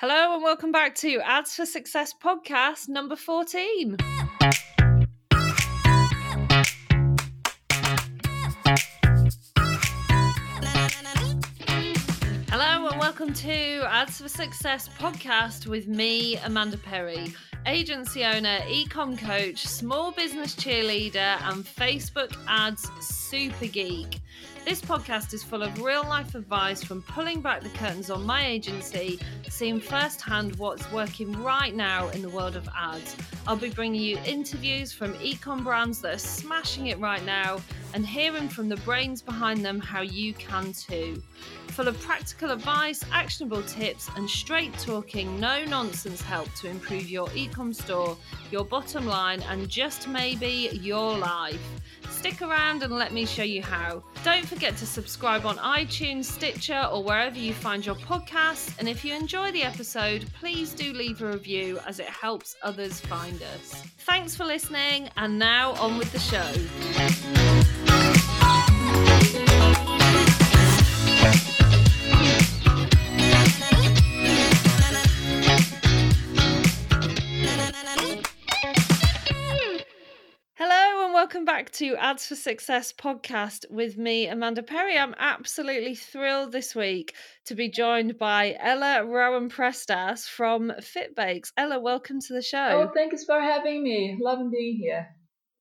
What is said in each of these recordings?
Hello and welcome back to Ads for Success podcast number 14. Hello and welcome to Ads for Success podcast with me, Amanda Perry, agency owner, ecom coach, small business cheerleader, and Facebook ads super geek. This podcast is full of real life advice from pulling back the curtains on my agency, seeing firsthand what's working right now in the world of ads. I'll be bringing you interviews from ecom brands that are smashing it right now and hearing from the brains behind them how you can too. Full of practical advice, actionable tips, and straight talking, no nonsense help to improve your ecom store, your bottom line, and just maybe your life. Stick around and let me show you how. Don't forget to subscribe on iTunes, Stitcher, or wherever you find your podcasts. And if you enjoy the episode, please do leave a review as it helps others find us. Thanks for listening, and now on with the show. Welcome back to Ads for Success podcast with me, Amanda Perry. I'm absolutely thrilled this week to be joined by Ella Rauen-Prestes from FitBakes. Ella, welcome to the Oh, show. thank you for having me. Loving being here.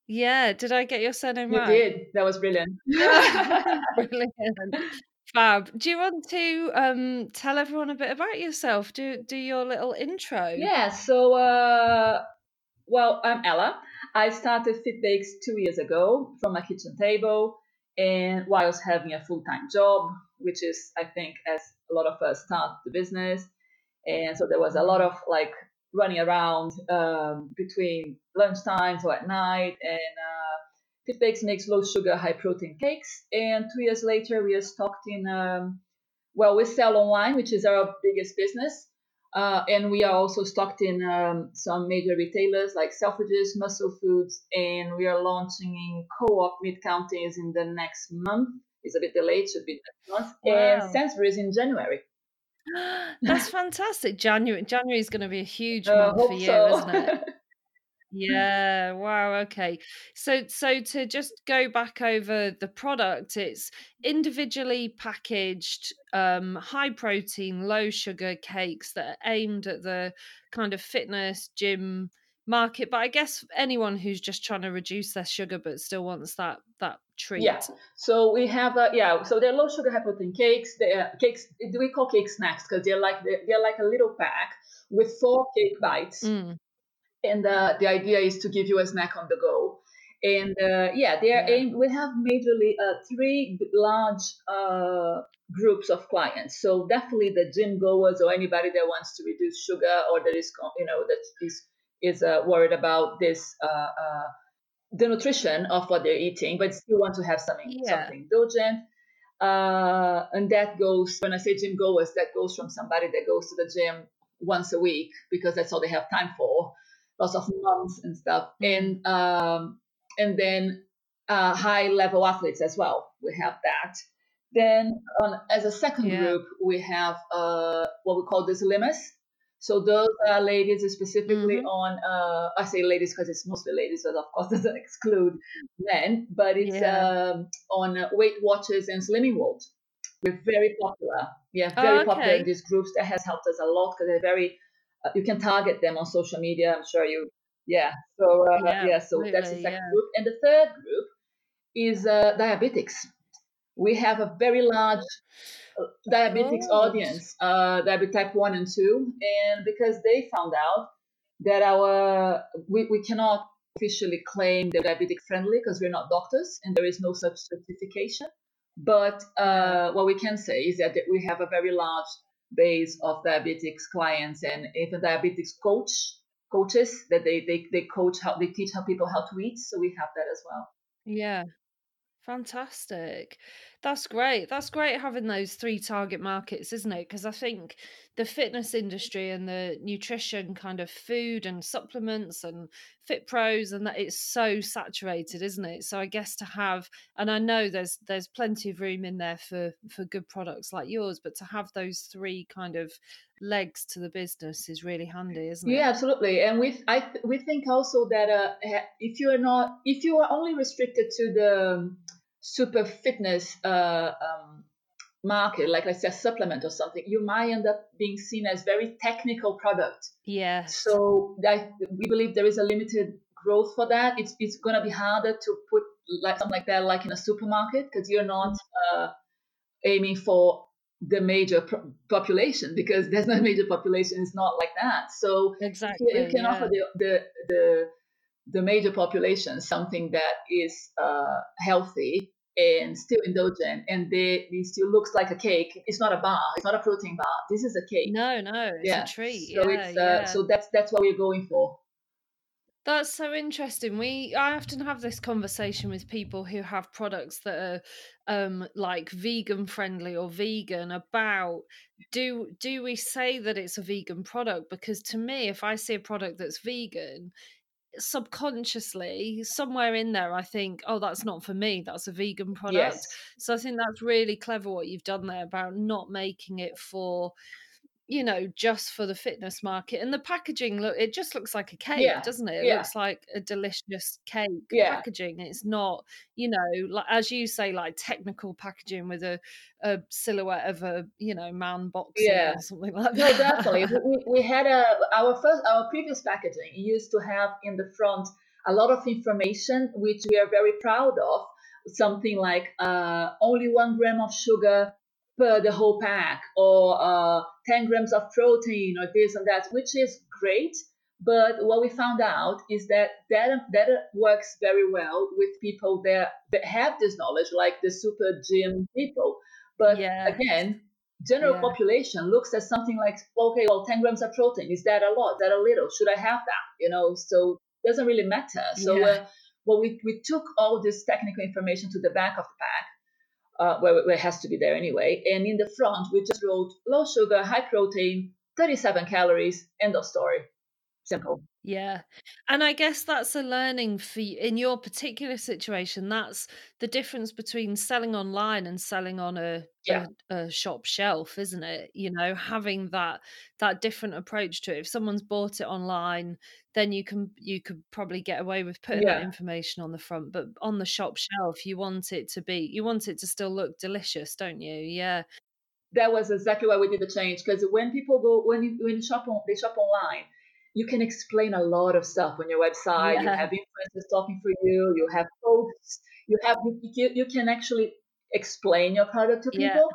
Yeah, did I get your surname You right? did. That was brilliant. Brilliant. Fab. Do you want to um, tell everyone a bit about yourself? Do do your little intro. yeah. So, uh, well, I'm Ella. I started FitBakes two years ago from my kitchen table, and whilst having a full-time job, which is, I think, as a lot of us start the business, and so there was a lot of like running around um, between lunchtimes or at night, and uh, FitBakes makes low sugar, high protein cakes. And two years later, we are stocked in, um, well, we sell online, which is our biggest business. Uh, and we are also stocked in um, some major retailers like Selfridges, Muscle Foods, and we are launching in Co-op Midcounties in the next month. It's a bit delayed, should be next month. Wow. And Sainsbury's in January. That's fantastic. January January is going to be a huge Uh, month for you, so. isn't it? Yeah, wow, okay. So so to just go back over the product, it's individually packaged um high protein, low sugar cakes that are aimed at the kind of fitness gym market, but I guess anyone who's just trying to reduce their sugar but still wants that that treat. Yeah. So we have uh, yeah. So they're low sugar, high protein cakes. They're cakes. Do we call cake snacks because they're like they're, they're like a little pack with four cake bites, Mm, and uh, the idea is to give you a snack on the go. And uh, yeah, they are Yeah. aimed. We have majorly uh, three large uh, groups of clients. So definitely the gym goers or anybody that wants to reduce sugar or that is you know that is is uh, worried about this. Uh, uh, the nutrition of what they're eating, but still want to have something Yeah. something indulgent. Uh, and that goes when I say gym goers, that goes from somebody that goes to the gym once a week because that's all they have time for. Lots of moms and stuff, and um, and then uh, high level athletes as well. We have that. Then on, as a second Yeah. group, we have uh, what we call the slimmers. So those are ladies specifically Mhm. on. Uh, I say ladies because it's mostly ladies, but of course doesn't exclude men. But it's Yeah. um, on Weight Watchers and Slimming World. We're very popular. Yeah, Oh, very popular in these groups. That has helped us a lot because they're very. Uh, you can target them on social media. I'm sure you. Yeah. So uh, Yeah, yeah. So that's the second yeah. group, and the third group is uh, diabetics. We have a very large uh, diabetics Good. audience, uh, diabetes type 1 and 2, and because they found out that our we, we cannot officially claim they're diabetic friendly because we're not doctors and there is no such certification. But uh, what we can say is that we have a very large base of diabetics clients and even diabetics coach coaches that they, they, they coach how they teach how people how to eat. So we have that as well. Yeah. Fantastic. That's great. That's great having those three target markets, isn't it? Because I think the fitness industry and the nutrition kind of food and supplements and fit pros and that it's so saturated, isn't it? So I guess to have and I know there's there's plenty of room in there for for good products like yours, but to have those three kind of legs to the business is really handy, isn't it? Yeah, absolutely. And we I we think also that uh, if you're not if you are only restricted to the super fitness uh, um, market, like let's say a supplement or something, you might end up being seen as very technical product. Yeah. So that we believe there is a limited growth for that. It's it's gonna be harder to put like something like that like in a supermarket because you're not uh, aiming for the major pro- population because there's no major population. It's not like that. So exactly, you, you can yeah. offer the, the the the major population something that is uh, healthy and still indulgent and they it still looks like a cake. It's not a bar. It's not a protein bar. This is a cake. No no it's yeah. a treat. So yeah, it's uh, yeah. so that's that's what we're going for. That's so interesting. We I often have this conversation with people who have products that are um like vegan friendly or vegan about do do we say that it's a vegan product? Because to me if I see a product that's vegan subconsciously somewhere in there i think oh that's not for me that's a vegan product yes. so i think that's really clever what you've done there about not making it for you know just for the fitness market and the packaging look it just looks like a cake Yeah, doesn't it it yeah. looks like a delicious cake Yeah. packaging it's not you know like as you say like technical packaging with a, a silhouette of a you know man boxing Yeah. or something like that. No, definitely. We, we- we had a our first our previous packaging used to have in the front a lot of information which we are very proud of. Something like uh, only one gram of sugar per the whole pack, or uh, ten grams of protein, or this and that, which is great. But what we found out is that that, that works very well with people that, that have this knowledge, like the super gym people. But again, general Yeah. population looks at something like, okay, well, 10 grams of protein, is that a lot? Is that a little? Should I have that? You know, so it doesn't really matter. So Yeah. uh, well, we, we took all this technical information to the back of the pack, uh, where, where it has to be there anyway. And in the front, we just wrote low sugar, high protein, 37 calories, end of story. Simple. Yeah. And I guess that's a learning for you in your particular situation. That's the difference between selling online and selling on a, Yeah. a, a shop shelf, isn't it? You know, having that that different approach to it. If someone's bought it online, then you can you could probably get away with putting that information on the front. But on the shop shelf, you want it to be you want it to still look delicious, don't you? Yeah. that was exactly why we did the change because when people go when you when you shop on they shop online you can explain a lot of stuff on your website you have influencers talking for you you have posts you have you, you, can actually explain your product to Yeah. people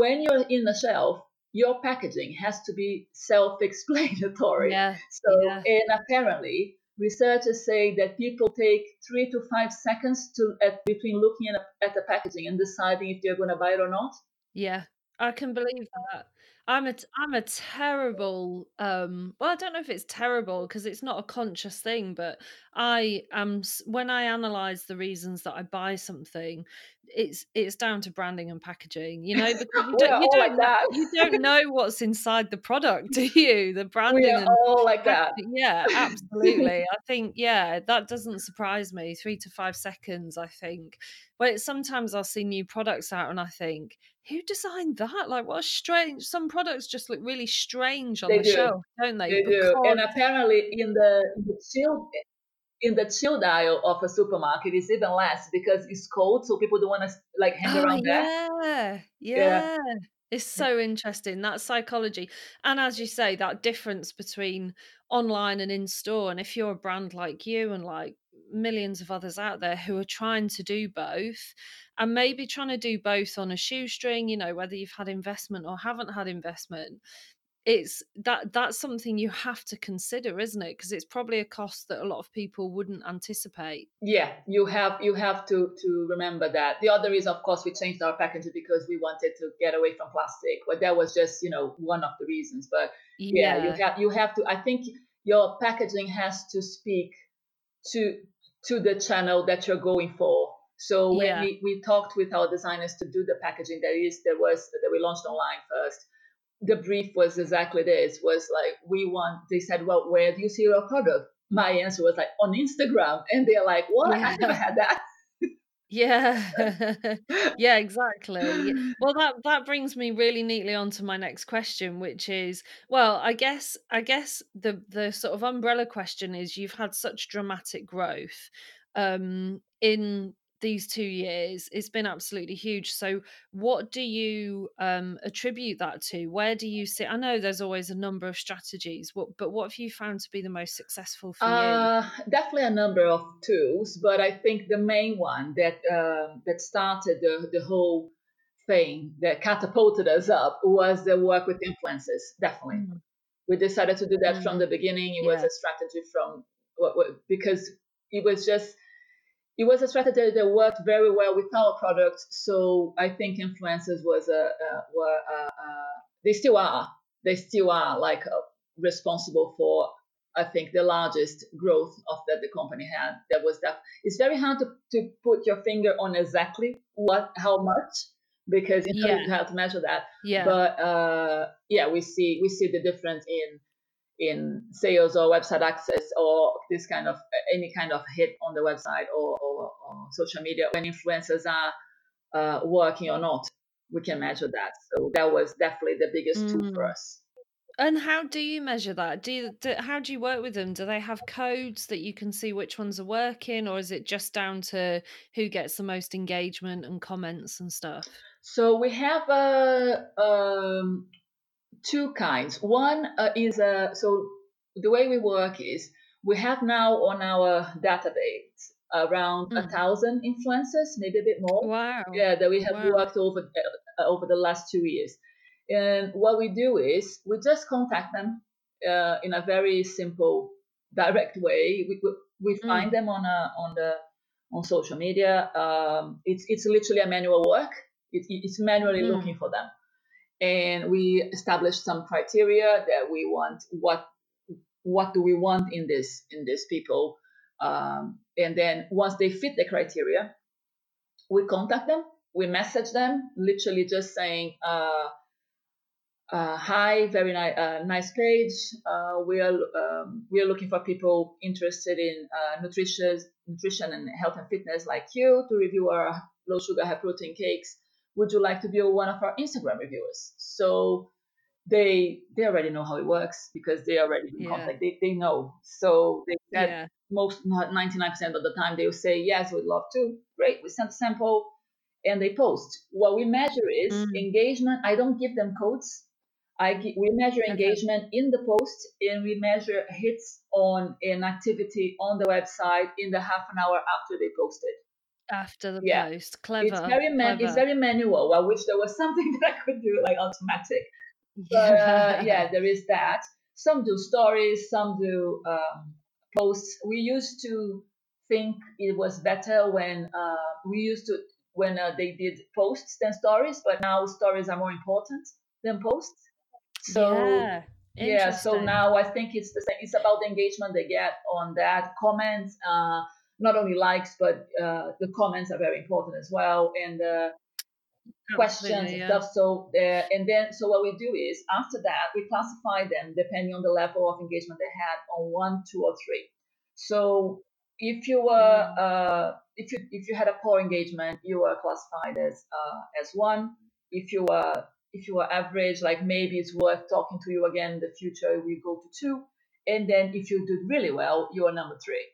when you're in the shelf your packaging has to be self-explanatory Yeah. so yeah. and apparently researchers say that people take three to five seconds to at, between looking at, at the packaging and deciding if they're going to buy it or not Yeah, I can believe that. I'm a I'm a terrible um well I don't know if it's terrible because it's not a conscious thing but I am when I analyze the reasons that I buy something it's it's down to branding and packaging you know because you don't you don't like you don't know what's inside the product do you the we branding are and all like that Yeah, absolutely. I think, yeah, that doesn't surprise me. Three to five seconds, I think. But sometimes I'll see new products out and I think, who designed that? Like, what a strange. Some products just look really strange on They the do. shelf, don't they? They do. And apparently in the in the chill in the chill aisle of a supermarket it's even less because it's cold, so people don't want to like hang oh, around there. yeah, Yeah. yeah. It's so interesting that psychology. And as you say, that difference between online and in store. And if you're a brand like you and like millions of others out there who are trying to do both and maybe trying to do both on a shoestring, you know, whether you've had investment or haven't had investment, it's that that's something you have to consider, isn't it? Because it's probably a cost that a lot of people wouldn't anticipate. Yeah, you have you have to to remember that. The other is of course we changed our packaging because we wanted to get away from plastic. But that was just, you know, one of the reasons. But yeah, you have you have to I think your packaging has to speak to to the channel that you're going for So when Yeah. we, we talked with our designers to do the packaging, that is there was that we launched online first. The brief was exactly this: was like we want. They said, "Well, where do you see your product?" My answer was like on Instagram, and they're like, "What? I never had that." Yeah. Yeah, exactly. Well, that that brings me really neatly on to my next question, which is, well, I guess I guess the the sort of umbrella question is you've had such dramatic growth um in these two years. It's been absolutely huge. So what do you um attribute that to? Where do you see I know there's always a number of strategies, what but what have you found to be the most successful for you? Uh, definitely a number of tools, but I think the main one that uh, that started the, the whole thing that catapulted us up was the work with influencers. Definitely, Mm, we decided to do that mm, from the beginning. It was a strategy from because it was just it was a strategy that worked very well with our product. So I think influencers was a uh, were uh, uh, they still are they still are like uh, responsible for I think the largest growth of that the company had. That was that. It's very hard to, to put your finger on exactly what how much because you know Yeah. you have to measure that. Yeah. But uh, yeah, we see we see the difference in in sales or website access or this kind of any kind of hit on the website or, or, or social media when influencers are uh, working or not. We can measure that. So that was definitely the biggest tool for Mm. us. And how do you measure that? Do, you, do how do you work with them? Do they have codes that you can see which ones are working, or is it just down to who gets the most engagement and comments and stuff? So we have a um, two kinds. One uh, is uh, so the way we work is we have now on our database around a Mm. thousand influencers, maybe a bit more. Wow. yeah that we have Wow. worked over uh, over the last two years and what we do is we just contact them uh, in a very simple direct way we, we, we Mm. find them on a, on the on social media um, it's it's literally a manual work it, it's manually Mm. looking for them and we establish some criteria that we want what what do we want in this in these people um, and then once they fit the criteria we contact them, we message them, literally just saying, uh, uh, "Hi, very ni- uh, nice page. Uh, we are um, we are looking for people interested in uh, nutrition, nutrition and health and fitness like you to review our low sugar, high protein cakes. Would you like to be one of our Instagram reviewers?" So they they already know how it works because they already in Yeah. contact. They they know. So they said Yeah. most not 99% of the time they will say yes we'd love to great we send a sample and they post what we measure is Mm. engagement i don't give them codes i we measure Okay. engagement in the post and we measure hits on an activity on the website in the half an hour after they posted After the Yeah. post. Clever. it's very man it's very manual i wish there was something that i could do like automatic but uh, yeah, there is that. Some do stories, some do um, posts. We used to think it was better when uh, we used to when uh, they did posts than stories, but now stories are more important than posts. So yeah. yeah, so now I think it's the same. It's about the engagement they get on that comments. Uh, not only likes, but uh, the comments are very important as well, and uh, questions Absolutely, and yeah. stuff. So uh, and then so what we do is after that we classify them depending on the level of engagement they had on one, two, or three. So if you were uh, if you if you had a poor engagement, you were classified as uh, as one. If you were if you were average, like maybe it's worth talking to you again in the future, we go to two. And then if you did really well, you are number three.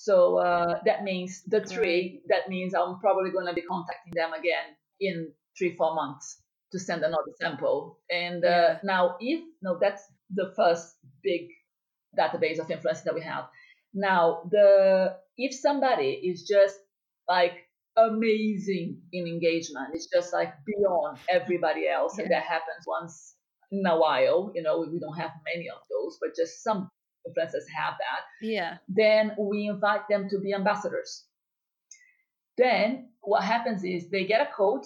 So uh, that means the three. That means I'm probably going to be contacting them again in three, four months to send another sample. And uh, Yeah. now, if no, that's the first big database of influencers that we have. Now, the if somebody is just like amazing in engagement, it's just like beyond everybody else, and that happens once in a while. You know, we don't have many of those, but just some influencers have that Yeah. then we invite them to be ambassadors. Then what happens is they get a code.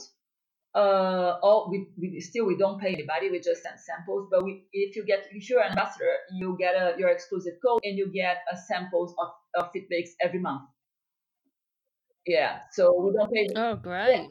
Uh, all we, we still we don't pay anybody. We just send samples. But we, if you get if you're an ambassador, you get a your exclusive code and you get a samples of, of FitBakes every month. Yeah, so we don't pay. Oh, great.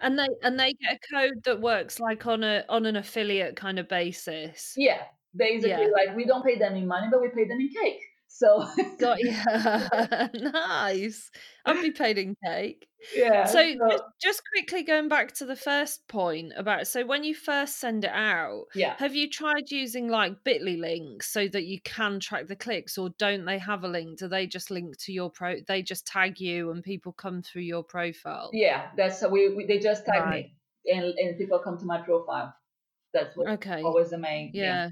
And they and they get a code that works like on a on an affiliate kind of basis. Yeah, basically, Yeah. like we don't pay them in money, but we pay them in cake. So Got you. nice. I'd be paid in cake. yeah, So so, just, just quickly going back to the first point about so when you first send it out, yeah. have you tried using like Bitly links so that you can track the clicks, or don't they have a link? Do they just link to your pro? They just tag you and people come through your profile. Yeah, that's we, we they just tag Right. me and and people come to my profile. That's what Okay. always the main. Yeah.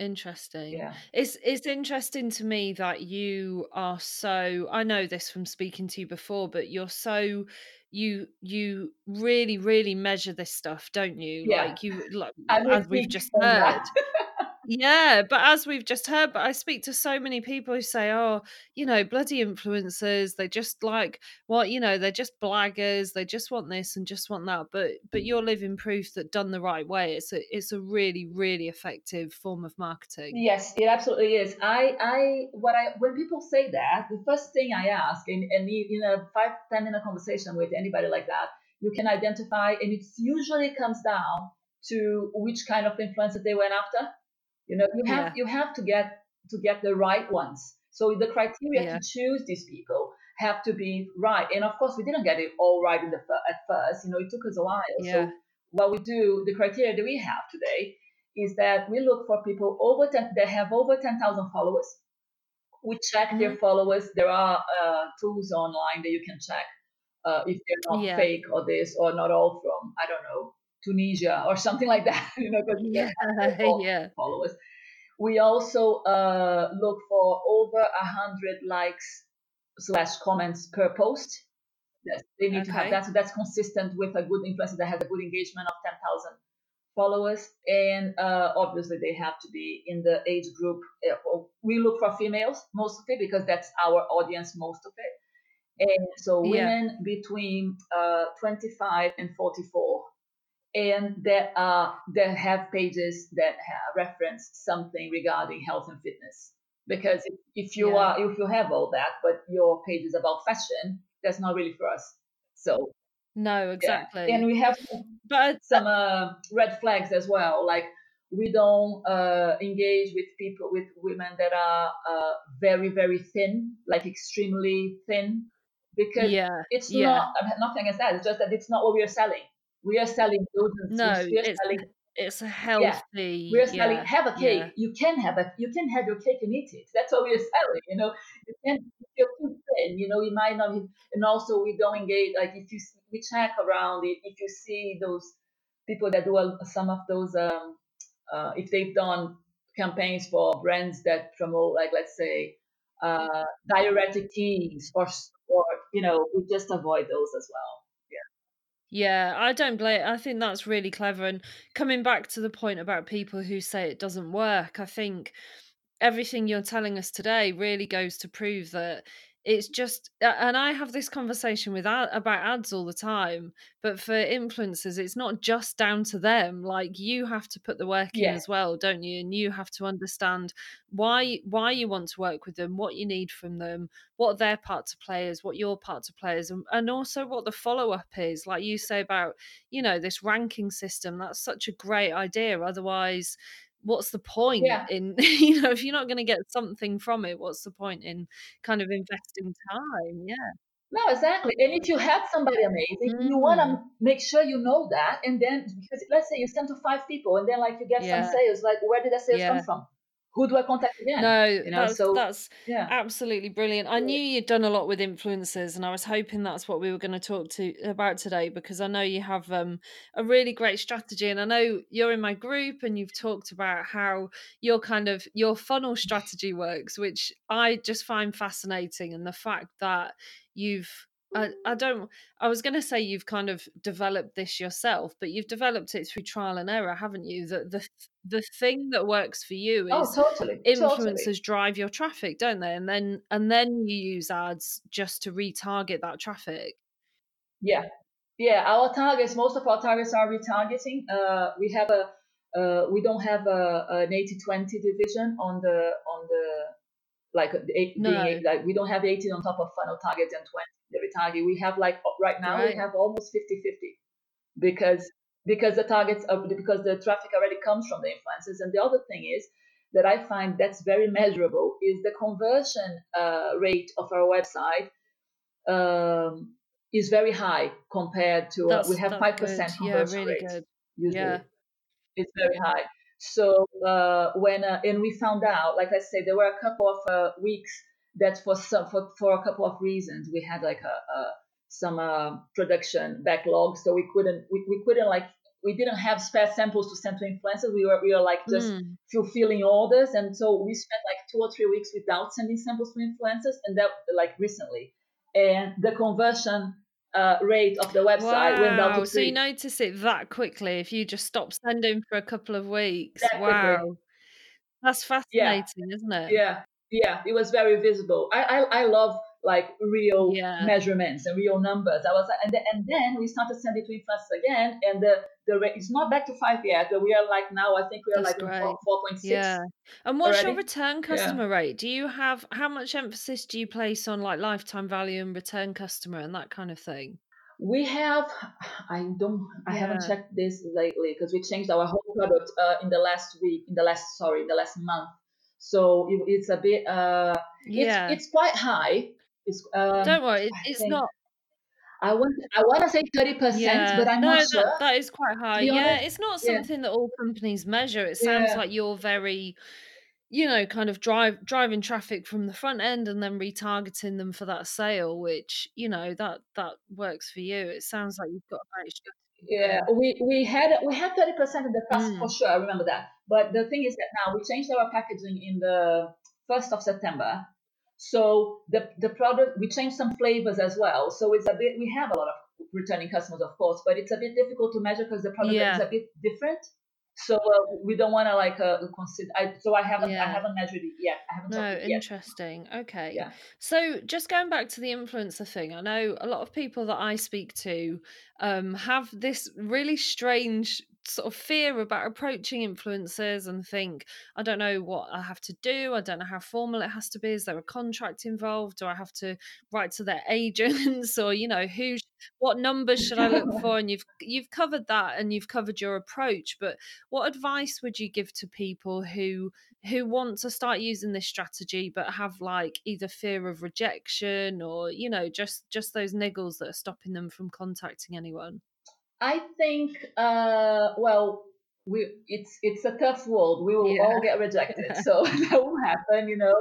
Interesting. Yeah. It's it's interesting to me that you are so I know this from speaking to you before, but you're so you you really, really measure this stuff, don't you? Yeah. Like you like as we've just heard. Yeah, but as we've just heard, but I speak to so many people who say, "Oh, you know, bloody influencers, they just like well, you know, they're just blaggers, they just want this and just want that." But but you're living proof that done the right way, it's a it's a really really effective form of marketing. Yes, it absolutely is. I, I, what I, when people say that, the first thing I ask, and, and in a five, ten minute conversation with anybody like that, you can identify, and it usually comes down to which kind of influencer they went after. You know, you have, Yeah. you have to get to get the right ones. So the criteria Yeah. to choose these people have to be right. And of course, we didn't get it all right in the at first. You know, it took us a while. Yeah. So what we do, the criteria that we have today is that we look for people over 10, that have over 10,000 followers. We check their Mm-hmm. followers. There are uh, tools online that you can check uh, if they're not Yeah. fake or this or not all from, I don't know, Tunisia or something like that. You know, because Yeah, yeah. followers. We also uh, look for over a hundred likes slash comments per post. Yes, they need to have that. So that's consistent with a good influencer that has a good engagement of 10,000 followers. And uh, obviously, they have to be in the age group. uh, We look for females mostly because that's our audience, most of it. And so Yeah. women between uh, 25 and 44 and that uh, that have pages that have reference something regarding health and fitness. Because if, if you Yeah. are if you have all that, but your page is about fashion, that's not really for us. So No, yeah. exactly. and we have but some uh, red flags as well. Like we don't uh, engage with people with women that are uh, very very thin, like extremely thin, because yeah, it's yeah. not nothing against that. It's just that it's not what we are selling. We are selling those. No, we are it's selling. it's a healthy. We are selling. yeah, Have a cake. yeah. You can have a. You can have your cake and eat it. That's what we are selling. You know. You can. You're too thin, you know, you might not. And also, we don't engage. Like if you we check around it. If you see those people that do a, some of those. Um, uh, if they've done campaigns for brands that promote, like let's say, uh, diuretic teas, or or you know, we just avoid those as well. Yeah, I don't blame. I think that's really clever. And coming back to the point about people who say it doesn't work, I think everything you're telling us today really goes to prove that it's just. And I have this conversation with ad, about ads all the time, but for influencers, it's not just down to them. Like you have to put the work in as well, don't you? And you have to understand why why you want to work with them, what you need from them, what their part to play is, what your part to play is, and, and also what the follow up is. Like you say about, you know, this ranking system, that's such a great idea. Otherwise, what's the point Yeah. in, you know, if you're not going to get something from it, what's the point in kind of investing time? Yeah. No, exactly. And if you have somebody amazing, you want Mm. to make sure you know that. And then, because let's say you send to five people, and then like you get Yeah. some sales, like where did that sales Yeah. come from? Who do I contact again? No, you know, that's so that's yeah, absolutely brilliant. I knew you'd done a lot with influencers, and I was hoping that's what we were going to talk to about today because I know you have um, a really great strategy, and I know you're in my group, and you've talked about how your kind of your funnel strategy works, which I just find fascinating, and the fact that you've I, I don't I was going to say you've kind of developed this yourself, but you've developed it through trial and error, haven't you? The the the thing that works for you oh, is totally, totally. influencers drive your traffic don't they and then and then you use ads just to retarget that traffic Yeah, yeah. Our targets, most of our targets are retargeting. Uh, we have a, uh, we don't have a an 80-20 division on the on the like eight, No. being like we don't have 18 on top of funnel targets and 20 the retarget. We have like right now Right. we have almost 50-50 because because the targets are because the traffic already comes from the influencers. And the other thing is that I find that's very measurable is the conversion uh, rate of our website um, is very high compared to uh, we have five percent Yeah, conversion really rate good. usually Yeah. it's very high. So uh, when uh, and we found out, like I said, there were a couple of uh, weeks that for some for, for a couple of reasons we had like a, a some uh, production backlog, so we couldn't we, we couldn't like we didn't have spare samples to send to influencers. We were we were like just Mm. fulfilling orders, and so we spent like two or three weeks without sending samples to influencers, and that like recently, and the conversion uh, rate of the website went down Wow. to So you notice it that quickly if you just stop sending for a couple of weeks. That quickly. Wow. That's Yeah. fascinating, isn't it? Yeah, yeah, it was very visible. I I, I love like real Yeah. measurements and real numbers. I was like, and then, and then we started sending to influencers again, and the the rate it's not back to five yet, but we are like now. I think we are That's like four point six Yeah. And what's your already. return Yeah, customer rate? Do you have how much emphasis do you place on like lifetime value and return customer and that kind of thing? we have. I don't. I haven't checked this lately because we changed our whole product uh, in the last week, in the last sorry, in the last month. So it, it's a bit. Uh, it's Yeah. it's quite high. It's um. Don't worry, it- it's not I want I want to say thirty percent, Yeah, but I'm no, not that sure. that is quite high. Yeah, it's not yeah, something that all companies measure. It sounds yeah. like you're very, you know, kind of drive driving traffic from the front end and then retargeting them for that sale, which, you know, that that works for you. It sounds like you've got a great strategy Yeah, we we had we had thirty percent in the past for Mm. sure. I remember that. But the thing is that now we changed our packaging in the first of September. So the the product we changed some flavors as well. So it's a bit we have a lot of returning customers, of course, but it's a bit difficult to measure because the product is a bit different. So uh, we don't want to like uh, consider. I, so I haven't I Yeah. haven't measured it yet. I haven't No, it yet. interesting. Okay. Yeah. So just going back to the influencer thing, I know a lot of people that I speak to um, have this really strange sort of fear about approaching influencers and think, I don't know what I have to do. I don't know how formal it has to be. Is there a contract involved? Do I have to write to their agents or, you know, who what numbers should I look for? And you've you've covered that and you've covered your approach, but what advice would you give to people who who want to start using this strategy but have like either fear of rejection or you know just just those niggles that are stopping them from contacting anyone I think, uh, well, we it's it's a tough world. We will yeah all get rejected, so that will happen. You know,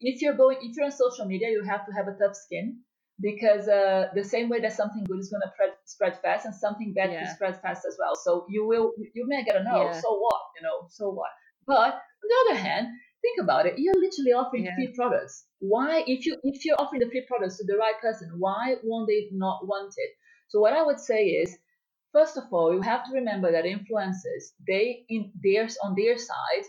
if you're going, if you're on social media, you have to have a tough skin because uh, the same way that something good is going to spread, spread fast, and something bad will yeah spread fast as well. So you will, you may get a no. yeah So what? You know, so what? But on the other hand, think about it. You're literally offering yeah free products. Why, if you if you're offering the free products to the right person, why won't they not want it? So what I would say is First of all, you have to remember that influencers, they in theirs on their side,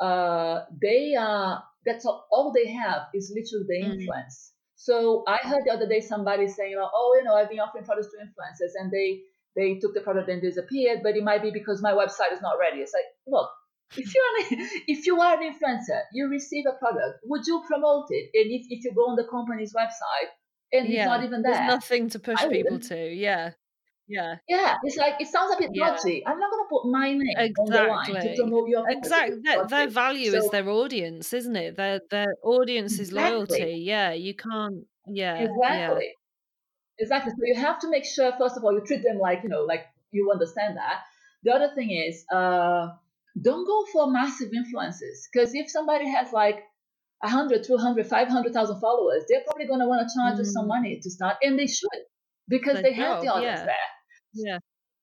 uh, they are that's all, all they have is literally the Mm. influence. So I heard the other day somebody saying, like, "Oh, you know, I've been offering products to influencers, and they they took the product and disappeared, but it might be because my website is not ready." It's like, look, if you're an, if you are an influencer, you receive a product, would you promote it? And if, if you go on the company's website and it's not even there, there's there, nothing to push people to yeah yeah. Yeah, it's like it sounds a bit yeah. dodgy. I'm not gonna put my name on the line to exactly. promote your exactly their, their value is their audience isn't it? Their their audience is exactly, loyalty. Yeah you can't yeah yeah. Exactly, exactly. So you have to make sure first of all you treat them like you know like you understand that. The other thing is uh, don't go for massive influences because if somebody has like 100, 200, 500,000 followers, they're probably going to want to charge you some mm, money to start, and they should because they have the audience yeah. there. Yeah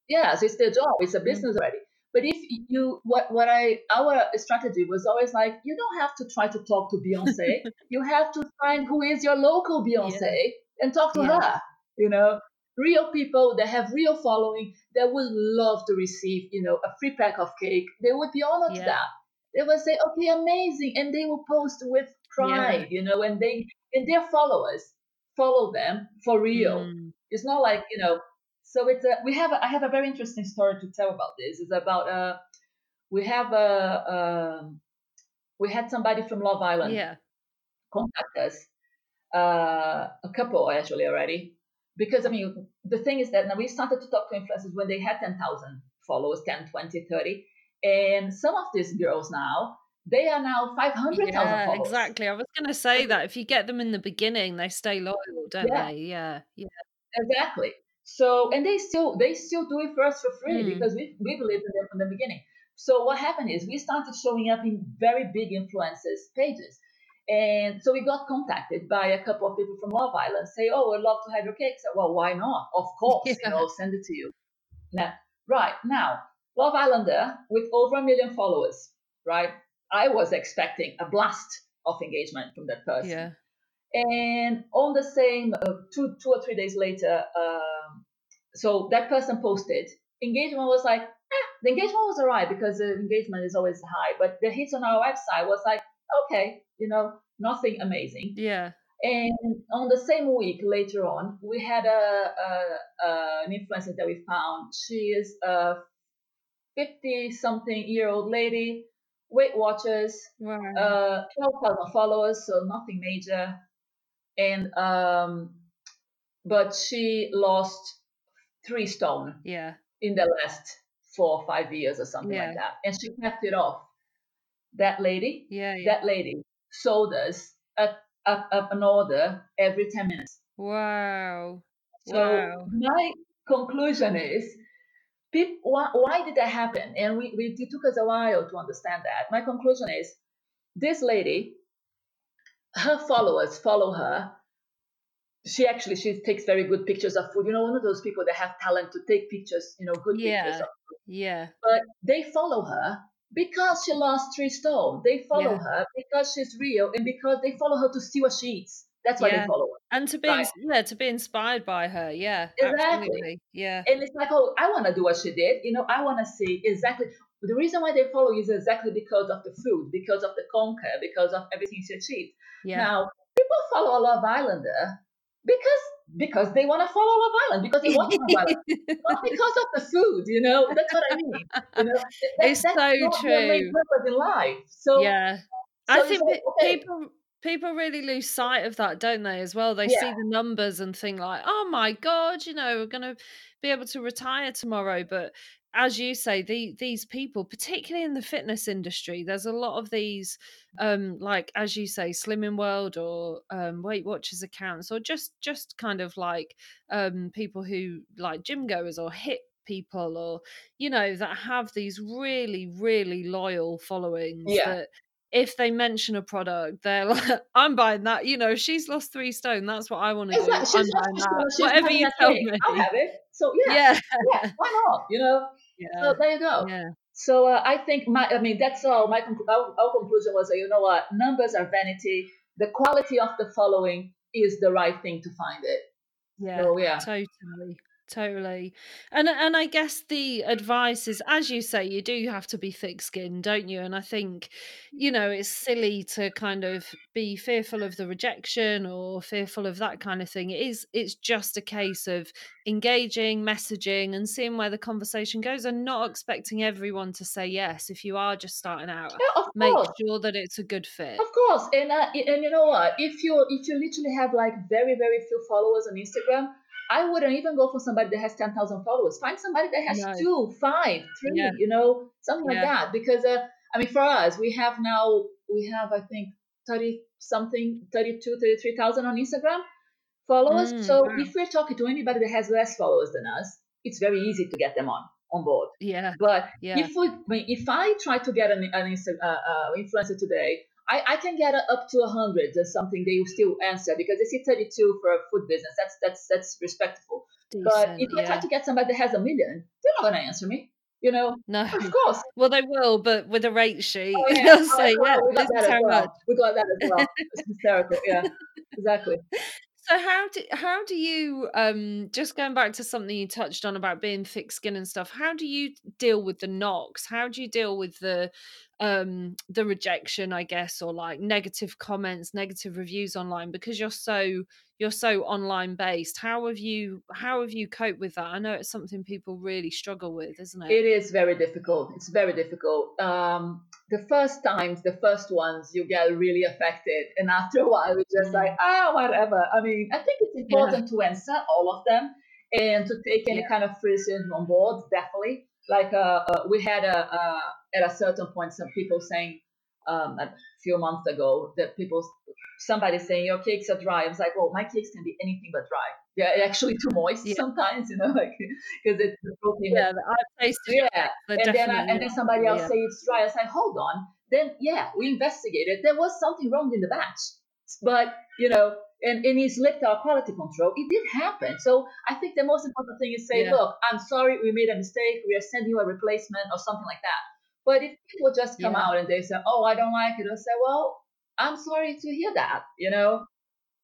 Yes, it's their job. It's a business already. But if you what what I our strategy was always like you don't have to try to talk to Beyonce. you have to find who is your local yeah Beyonce and talk to yeah her. You know, real people that have real following that would love to receive you know a free pack of cake. They would be honored to that. They would say, okay, amazing, and they will post with yeah pride. You know, and they and their followers follow them for real. mm, It's not like you know. So it's a, we have a, I have a very interesting story to tell about this. It's about uh we have a um we had somebody from Love Island yeah contact us uh, a couple actually already. Because I mean, the thing is that now we started to talk to influencers when they had 10,000 followers, 10, 20, 30. And some of these girls now, they are now 500,000 yeah, followers. exactly. I was going to say that if you get them in the beginning, they stay loyal, don't Yeah. they? Yeah, yeah. Exactly. So, and they still they still do it for us for free Mm. because we we believed in them from the beginning. So what happened is we started showing up in very big influencers pages, and so we got contacted by a couple of people from Love Island, say, "Oh, I'd love to have your cake." So, well, why not? Of course, Yeah. you know, I'll send it to you. Now, right now, Love Islander with over a million followers, right? I was expecting a blast of engagement from that person. Yeah. And on the same uh, two two or three days later, um, so that person posted. Engagement was like eh, the engagement was alright because the engagement is always high, but the hits on our website was like okay, you know, nothing amazing. Yeah. And on the same week later on, we had a, a, a an influencer that we found. She is a fifty something year old lady, Weight Watchers, Wow. uh, 12,000 followers, so nothing major. And um, but she lost three stone yeah. in the last four or five years or something Yeah. like that, and she kept it off. That lady, Yeah. Yeah. that lady sold us a, a, a, an order every 10 minutes. Wow. So Wow. my conclusion is, peop why, why did that happen? And we, we it took us a while to understand that. My conclusion is, this lady, her followers follow her. She actually she takes very good pictures of food. You know, one of those people that have talent to take pictures. You know, good pictures. Yeah. Of, Yeah. but they follow her because she lost three stone. They follow Yeah. her because she's real and because they follow her to see what she eats. That's why Yeah. they follow her. And to be Right. yeah, to be inspired by her. Yeah. Exactly. Absolutely. Yeah. And it's like, oh, I want to do what she did. You know, I want to see exactly. The reason why they follow is exactly because of the food, because of the conquer, because of everything she achieved. Yeah. Now, people follow a Love Islander because because they want to follow Love Island, because they want Love Island, not because of the food. You know, that's what I mean. You know, That- It's that's so not their main true. purpose in life. So, yeah. so I think like, okay, people people really lose sight of that, don't they? As well, they Yeah. see the numbers and think like, "Oh my god, you know, we're going to be able to retire tomorrow." But as you say, the, these people, particularly in the fitness industry, there's a lot of these, um, like as you say, Slimming World or um, Weight Watchers accounts, or just just kind of like um, people who like gym goers or HIIT people or you know that have these really really loyal followings Yeah. that if they mention a product, they're like, "I'm buying that." You know, she's lost three stone. That's what I want to do. I'm buying that. Whatever you tell me. I'll have it. So yeah, Yeah, yeah, why not? You know. Yeah, So there you go. yeah, So uh, I think my, I mean, that's all. My our, our conclusion was, that, you know what, numbers are vanity. The quality of the following is the right thing to find it. yeah. So yeah, Totally, totally. And and I guess the advice is, as you say, you do have to be thick-skinned, don't you? And I think, you know, it's silly to kind of be fearful of the rejection or fearful of that kind of thing. It is. It's just a case of engaging, messaging, and seeing where the conversation goes, and not expecting everyone to say yes. If you are just starting out, yeah, make course. sure that it's a good fit. Of course, and uh, and you know what? If you if you literally have like very very few followers on Instagram, I wouldn't even go for somebody that has ten thousand followers. Find somebody that has No. two, five, three, Yeah. you know, something like that. Because uh, I mean, for us, we have now we have I think thirty something, 32, 33,000 on Instagram followers. Mm, so wow. if we're talking to anybody that has less followers than us, it's very easy to get them on on board. Yeah, But yeah, if we, I mean, if I try to get an, an Insta, uh, uh, influencer today, I, I can get up to hundred or something. They will still answer because they see thirty-two for a food business. That's that's that's respectable. But if I try to get somebody that has a million, they're not gonna answer me. You know, No. of course. Well, they will, but with a rate sheet, Oh, yeah. they'll Oh, say, "Yeah, we got that as well. much." We got that as well. It's hysterical. Yeah, exactly. So how do how do you um just going back to something you touched on about being thick skin and stuff? How do you deal with the knocks? How do you deal with the um the rejection, I guess, or like negative comments, negative reviews online because you're so you're so online based. How have you how have you coped with that? I know it's something people really struggle with, isn't it? It is very difficult. It's very difficult. Um, the first times, the first ones, you get really affected, and after a while, it's just like, ah, whatever. I mean, I think it's important yeah. to answer all of them and to take any yeah. kind of criticism on board, definitely. Like uh, uh, we had a, uh, at a certain point some people saying um, a few months ago that people somebody saying your cakes are dry. I was like, well, my cakes can be anything but dry. Yeah, actually too moist yeah. sometimes, you know, like because it's the protein. Yeah, I've tasted Yeah, and then I, and then somebody else yeah. say it's dry. I say, hold on. Then yeah, we investigated. There was something wrong in the batch, but you know, and, and he's left our quality control. It did happen. So I think the most important thing is say, yeah. look, I'm sorry, we made a mistake. We are sending you a replacement or something like that. But if people just come yeah. out and they say, oh, I don't like it, I'll say, well, I'm sorry to hear that, you know?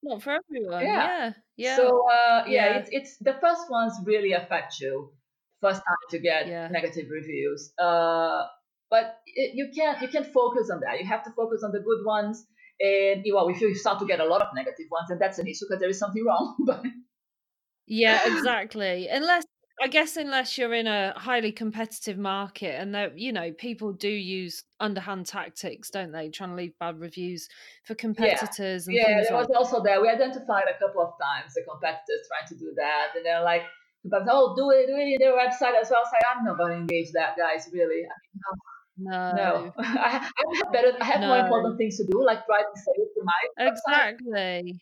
Not for everyone. Yeah. Yeah. yeah. So, uh, yeah, yeah. It's, it's the first ones really affect you. First time to get yeah. negative reviews. Uh, but it, you can't you can't focus on that. You have to focus on the good ones and well, if you start to get a lot of negative ones, and that's an issue because there is something wrong. but yeah, exactly. Unless I guess unless you're in a highly competitive market and that you know people do use underhand tactics, don't they? Trying to leave bad reviews for competitors. Yeah, yeah there like was also there. We identified a couple of times the competitors trying to do that, and they're like, "But oh, do it, do it in their website as well." Was "I'm not going to engage that, guys. Really, I mean, no. No. I, I have better I have no. more important things to do, like driving sales to my Exactly. Website.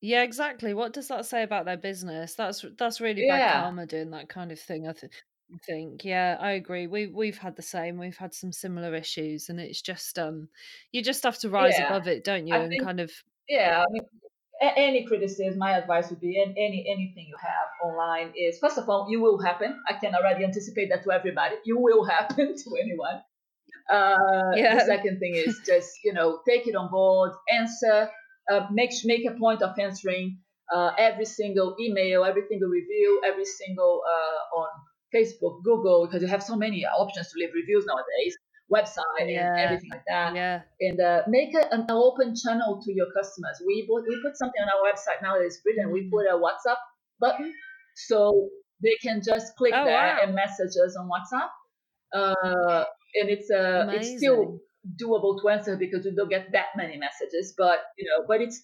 Yeah, exactly. What does that say about their business? That's that's really yeah. bad karma doing that kind of thing. I, th- think. Yeah, I agree. We we've had the same. We've had some similar issues, and it's just um, you just have to rise yeah. above it, don't you? I and think, kind of yeah. I mean, any criticism, my advice would be any anything you have online is first of all, you will happen. I can already anticipate that to everybody. You will happen to anyone. Uh, yeah. The second thing is just you know take it on board, answer, uh, make make a point of answering uh, every single email, every single review, every single uh, on Facebook, Google, because you have so many options to leave reviews nowadays website yeah. and everything like that. Yeah. And uh, make a, an open channel to your customers. We put, we put something on our website now that is brilliant. We put a WhatsApp button so they can just click oh, there wow. and message us on WhatsApp. Uh, and it's uh, it's still doable to answer because we don't get that many messages. But you know, but it's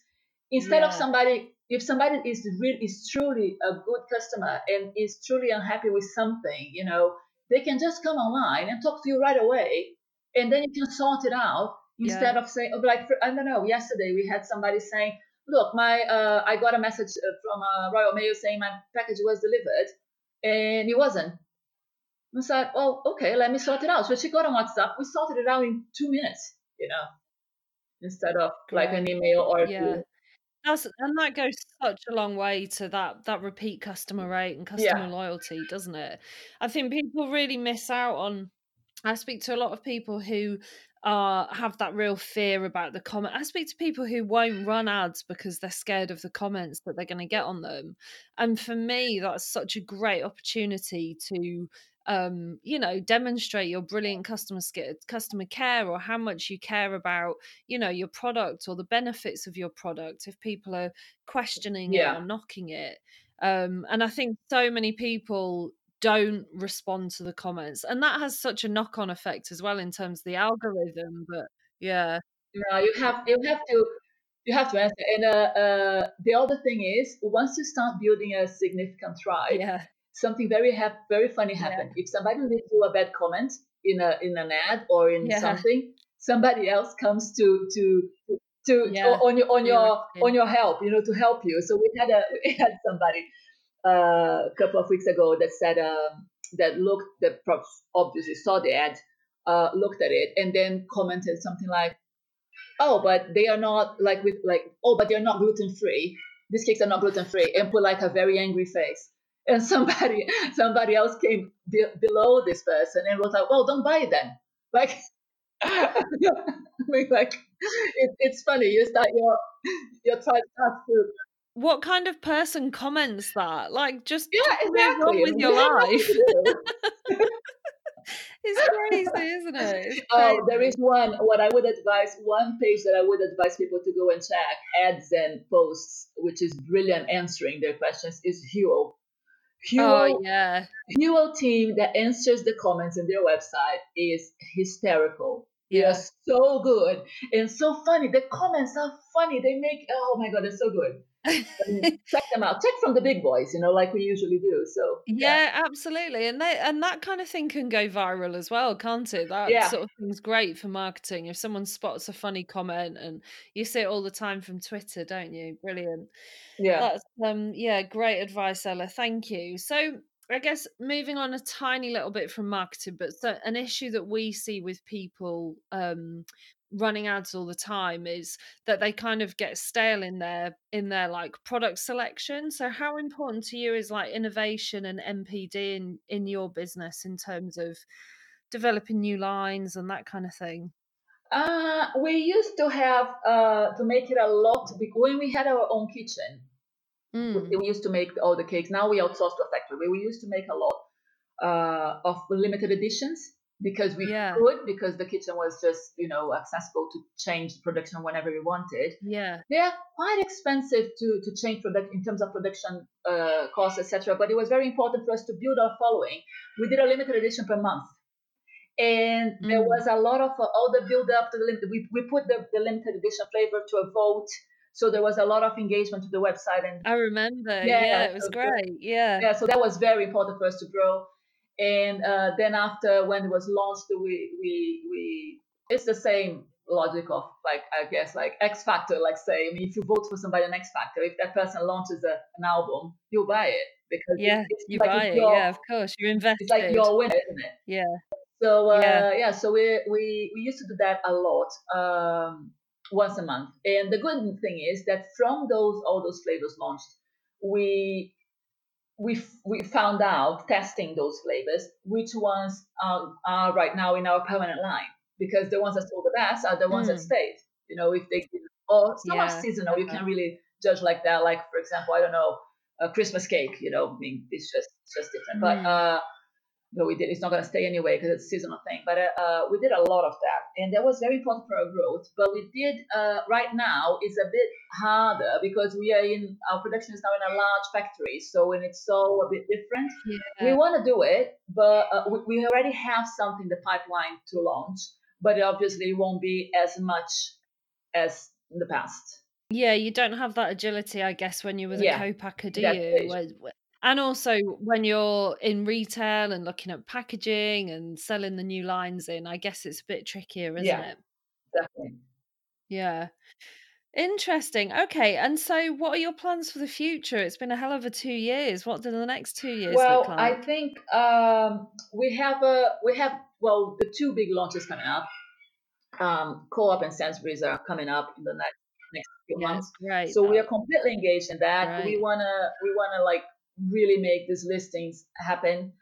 instead yeah. of somebody if somebody is really is truly a good customer and is truly unhappy with something, you know, they can just come online and talk to you right away and then you can sort it out instead yeah. of saying, oh, like I don't know. Yesterday we had somebody saying, "Look, my uh, I got a message uh, from uh, Royal Mail saying my package was delivered, and it wasn't." I said, "Well, okay, let me sort it out." So she got on WhatsApp. We sorted it out in two minutes, you know, instead of like an email or yeah. That's, and that goes such a long way to that that repeat customer rate and customer yeah. loyalty, doesn't it? I think people really miss out on I speak to a lot of people who uh, have that real fear about the comment. I speak to people who won't run ads because they're scared of the comments that they're going to get on them. And for me, that's such a great opportunity to, um, you know, demonstrate your brilliant customer customer care or how much you care about, you know, your product or the benefits of your product. If people are questioning yeah. it or knocking it. Um, and I think so many people don't respond to the comments and that has such a knock-on effect as well in terms of the algorithm but yeah no you have you have to you have to answer and uh, uh, the other thing is once you start building a significant tribe yeah something very ha- very funny happened yeah. if somebody leaves you a bad comment in a in an ad or in yeah. something somebody else comes to to to, yeah. on your on your on your help you know to help you so we had a we had somebody a couple of weeks ago that said um, that looked that obviously saw the ad, uh, looked at it, and then commented something like, "Oh, but they are not like with like oh, but they're not gluten free. These cakes are not gluten free," and put like a very angry face. And somebody somebody else came be- below this person and was like, "Well, don't buy it then." Like. I mean, like it, it's funny. You start your your trying to what kind of person comments that? Like, just yeah, exactly. move on with your life. it's crazy, isn't it? Crazy. Oh, there is one. What I would advise, one page that I would advise people to go and check ads and posts, which is brilliant answering their questions, is Huel. Huel, oh yeah, team that answers the comments in their website is hysterical. They are so good and so funny. The comments are funny. They make oh my god, they're so good. Check them out. Check from the big boys, you know, like we usually do. So Yeah, absolutely. And they and that kind of thing can go viral as well, can't it? That yeah, sort of thing's great for marketing. If someone spots a funny comment and you see it all the time from Twitter, don't you? Brilliant. yeah. That's um yeah, great advice, Ella. Thank you. So I guess moving on a tiny little bit from marketing, but so an issue that we see with people um running ads all the time is that they kind of get stale in their in their like product selection. So how important to you is like innovation and NPD in in your business in terms of developing new lines and that kind of thing? Uh, we used to have uh, to make it a lot bec- when we had our own kitchen. Mm. We, we used to make all the cakes. Now we outsource to a factory. We used to make a lot uh, of limited editions because we Yeah. could because the kitchen was just you know accessible to change production whenever we wanted. Yeah. They are quite expensive to, to change product in terms of production uh, costs, etc. But it was very important for us to build our following. We did a limited edition per month, and there Mm. was a lot of uh, all the build up to the limited. We, we put the, the limited edition flavor to a vote, so there was a lot of engagement to the website, and I remember. Yeah, Yeah, it was so- great. Yeah. yeah, so that was very important for us to grow. And uh, then after when it was launched, we we we it's the same logic of like I guess like X Factor. Like say, I mean, if you vote for somebody on X Factor, if that person launches a, an album, you'll buy it because Yeah, it's, it's you like buy it. your- Yeah, of course. You're invested. It's like your winner, isn't it? Yeah. So uh, Yeah. yeah. so we, we we used to do that a lot, um, once a month. And the good thing is that from those all those flavors launched, we we we found out testing those flavors which ones are, are right now in our permanent line because the ones that sold the best are the ones that Mm. stayed. You know, if they or some are Yeah, seasonal, you okay. can really judge like that. Like for example, I don't know, a Christmas cake. You know, I mean, it's just it's just different. But Mm. uh, but we did. It's not going to stay anyway because it's a seasonal thing. But uh, uh, we did a lot of that, and that was very important for our growth. But we did uh, right now is a bit harder because we are in our production is now in a large factory, so when it's so a bit different. We want to do it, but uh, we, we already have something in the pipeline to launch. But it obviously it won't be as much as in the past. Yeah, you don't have that agility, I guess, when with Yeah, a co-packer, do you? Where- where- And also when you're in retail and looking at packaging and selling the new lines in, I guess it's a bit trickier, isn't Yeah. it? Definitely. Yeah. Interesting. Okay. And so what are your plans for the future? It's been a hell of a two years. What do the next two years Well, look I like? think um, we have a we have well the two big launches coming up. Um, Co-op and Sainsbury's are coming up in the next next few Yeah, months. great. So we are completely engaged in that. We wanna we wanna like really make these listings happen.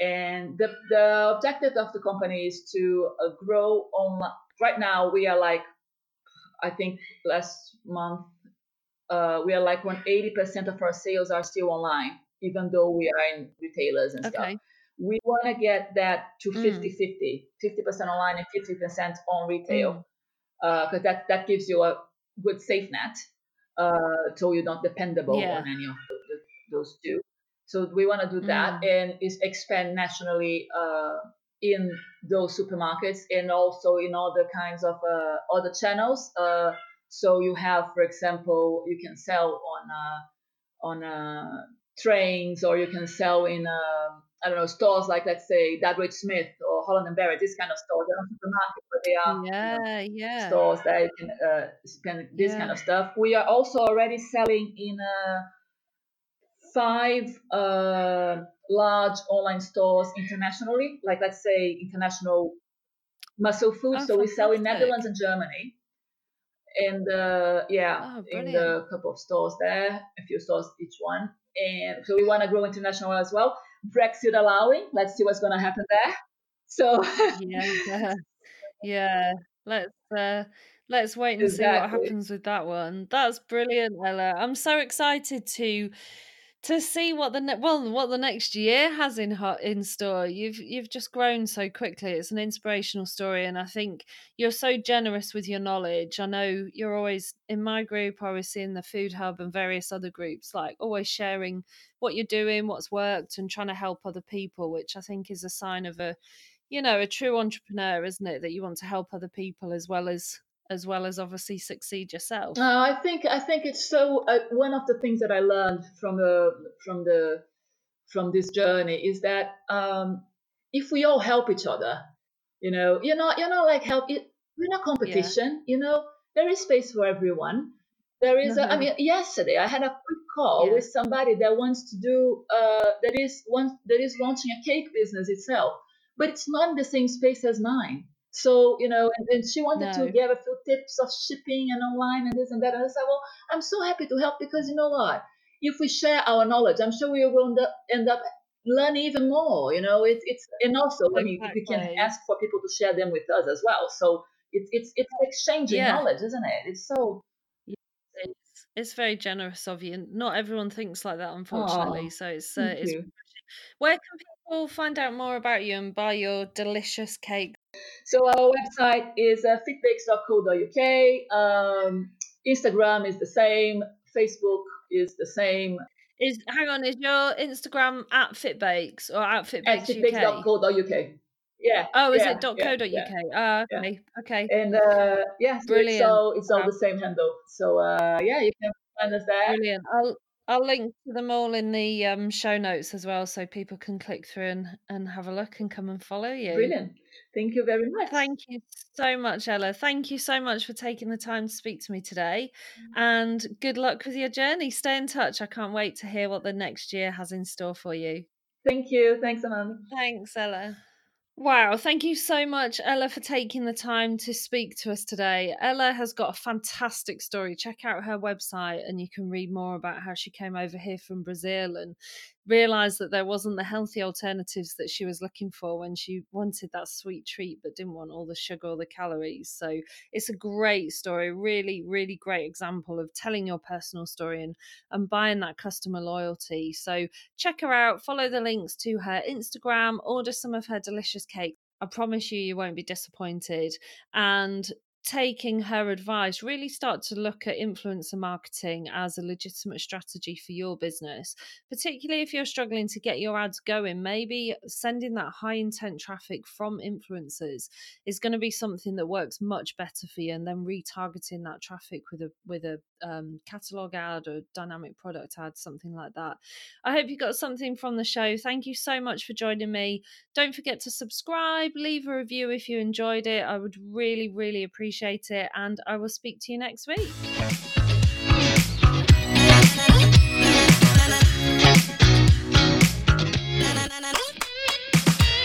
And the the objective of the company is to uh, grow on. Right now, we are like, I think last month, uh, we are like when 80% of our sales are still online, even though we are in retailers and stuff. We want to get that to Mm. 50 50, 50% online and 50% on retail Mm. because that that gives you a good safe net, uh, so you're not dependable Yeah. on any of the, those two. So we want to do that Mm. and is expand nationally uh, in those supermarkets and also in other kinds of uh, other channels. Uh, so you have, for example, you can sell on uh, on uh, trains or you can sell in um I don't know stores like let's say WHSmith or Holland and Barrett, this kind of stores. They're not supermarkets, but they are you know, Yeah, yeah. stores that you can uh, spend this kind of stuff. We are also already selling in uh, five uh, large online stores internationally, like let's say international muscle food. Oh, so we sell in. Netherlands and Germany. And uh, yeah, Oh, in the couple of stores there, a few stores each one. And so we want to grow international as well. Brexit allowing, let's see what's going to happen there. So Yeah, yeah. Yeah. Let's uh let's wait and see what happens with that one. That's brilliant, Ella. I'm so excited to to see what the ne- well what the next year has in hot in store. You've you've just grown so quickly. It's an inspirational story, and I think you're so generous with your knowledge. I know you're always in my group. I always in the Food Hub and various other groups, like always sharing what you're doing, what's worked, and trying to help other people, which I think is a sign of a you know a true entrepreneur, isn't it? That you want to help other people as well as as well as obviously succeed yourself? Uh, I think I think it's so. Uh, one of the things that I learned from the from the from this journey is that um, if we all help each other, you know, you're not you're not like help. We're not competition. Yeah. You know, there is space for everyone. There is. Mm-hmm. A, I mm-hmm. mean, yesterday I had a quick call yeah. with somebody that wants to do uh, that is one that is launching a cake business itself, but it's not in the same space as mine. So, you know, and, and she wanted no. to give a few tips of shipping and online and this and that. And I said, well, I'm so happy to help because you know what? If we share our knowledge, I'm sure we will end up, end up learning even more. You know, it's it's and also. I mean we can ask for people to share them with us as well. So it's it's it's exchanging yeah. knowledge, isn't it? It's so it's, it's very generous of you. Not everyone thinks like that, unfortunately. Oh, so it's uh, it's. You. Where can people find out more about you and buy your delicious cake? So our website is uh, fitbakes.co.uk. Um, Instagram is the same. Facebook is the same. Is hang on, is your Instagram at fitbakes or at fitbakes at fitbakes.co.uk? Yeah. Oh, is yeah, it .co.uk? Yeah, uh, okay. Okay. And uh, yeah, so it's all it's all the same handle. So uh, yeah, you can find us there. Brilliant. I'll I'll link to them all in the um, show notes as well, so people can click through and, and have a look and come and follow you. Brilliant. Thank you very much. Thank you so much, Ella. Thank you so much for taking the time to speak to me today. And good luck with your journey. Stay in touch. I can't wait to hear what the next year has in store for you. Thank you. Thanks, Amanda. Thanks, Ella. Wow, thank you so much, Ella, for taking the time to speak to us today. Ella has got a fantastic story. Check out her website and you can read more about how she came over here from Brazil and realized that there wasn't the healthy alternatives that she was looking for when she wanted that sweet treat but didn't want all the sugar or the calories. So it's a great story, really, really great example of telling your personal story and, and buying that customer loyalty. So check her out, follow the links to her Instagram, order some of her delicious cakes. I promise you, you won't be disappointed. And taking her advice, really start to look at influencer marketing as a legitimate strategy for your business, particularly if you're struggling to get your ads going. Maybe sending that high intent traffic from influencers is going to be something that works much better for you, and then retargeting that traffic with a with a um, catalog ad or dynamic product ad, something like that. I hope you got something from the show. Thank you so much for joining me. Don't forget to subscribe, leave a review if you enjoyed it. I would really, really appreciate it. And I will speak to you next week.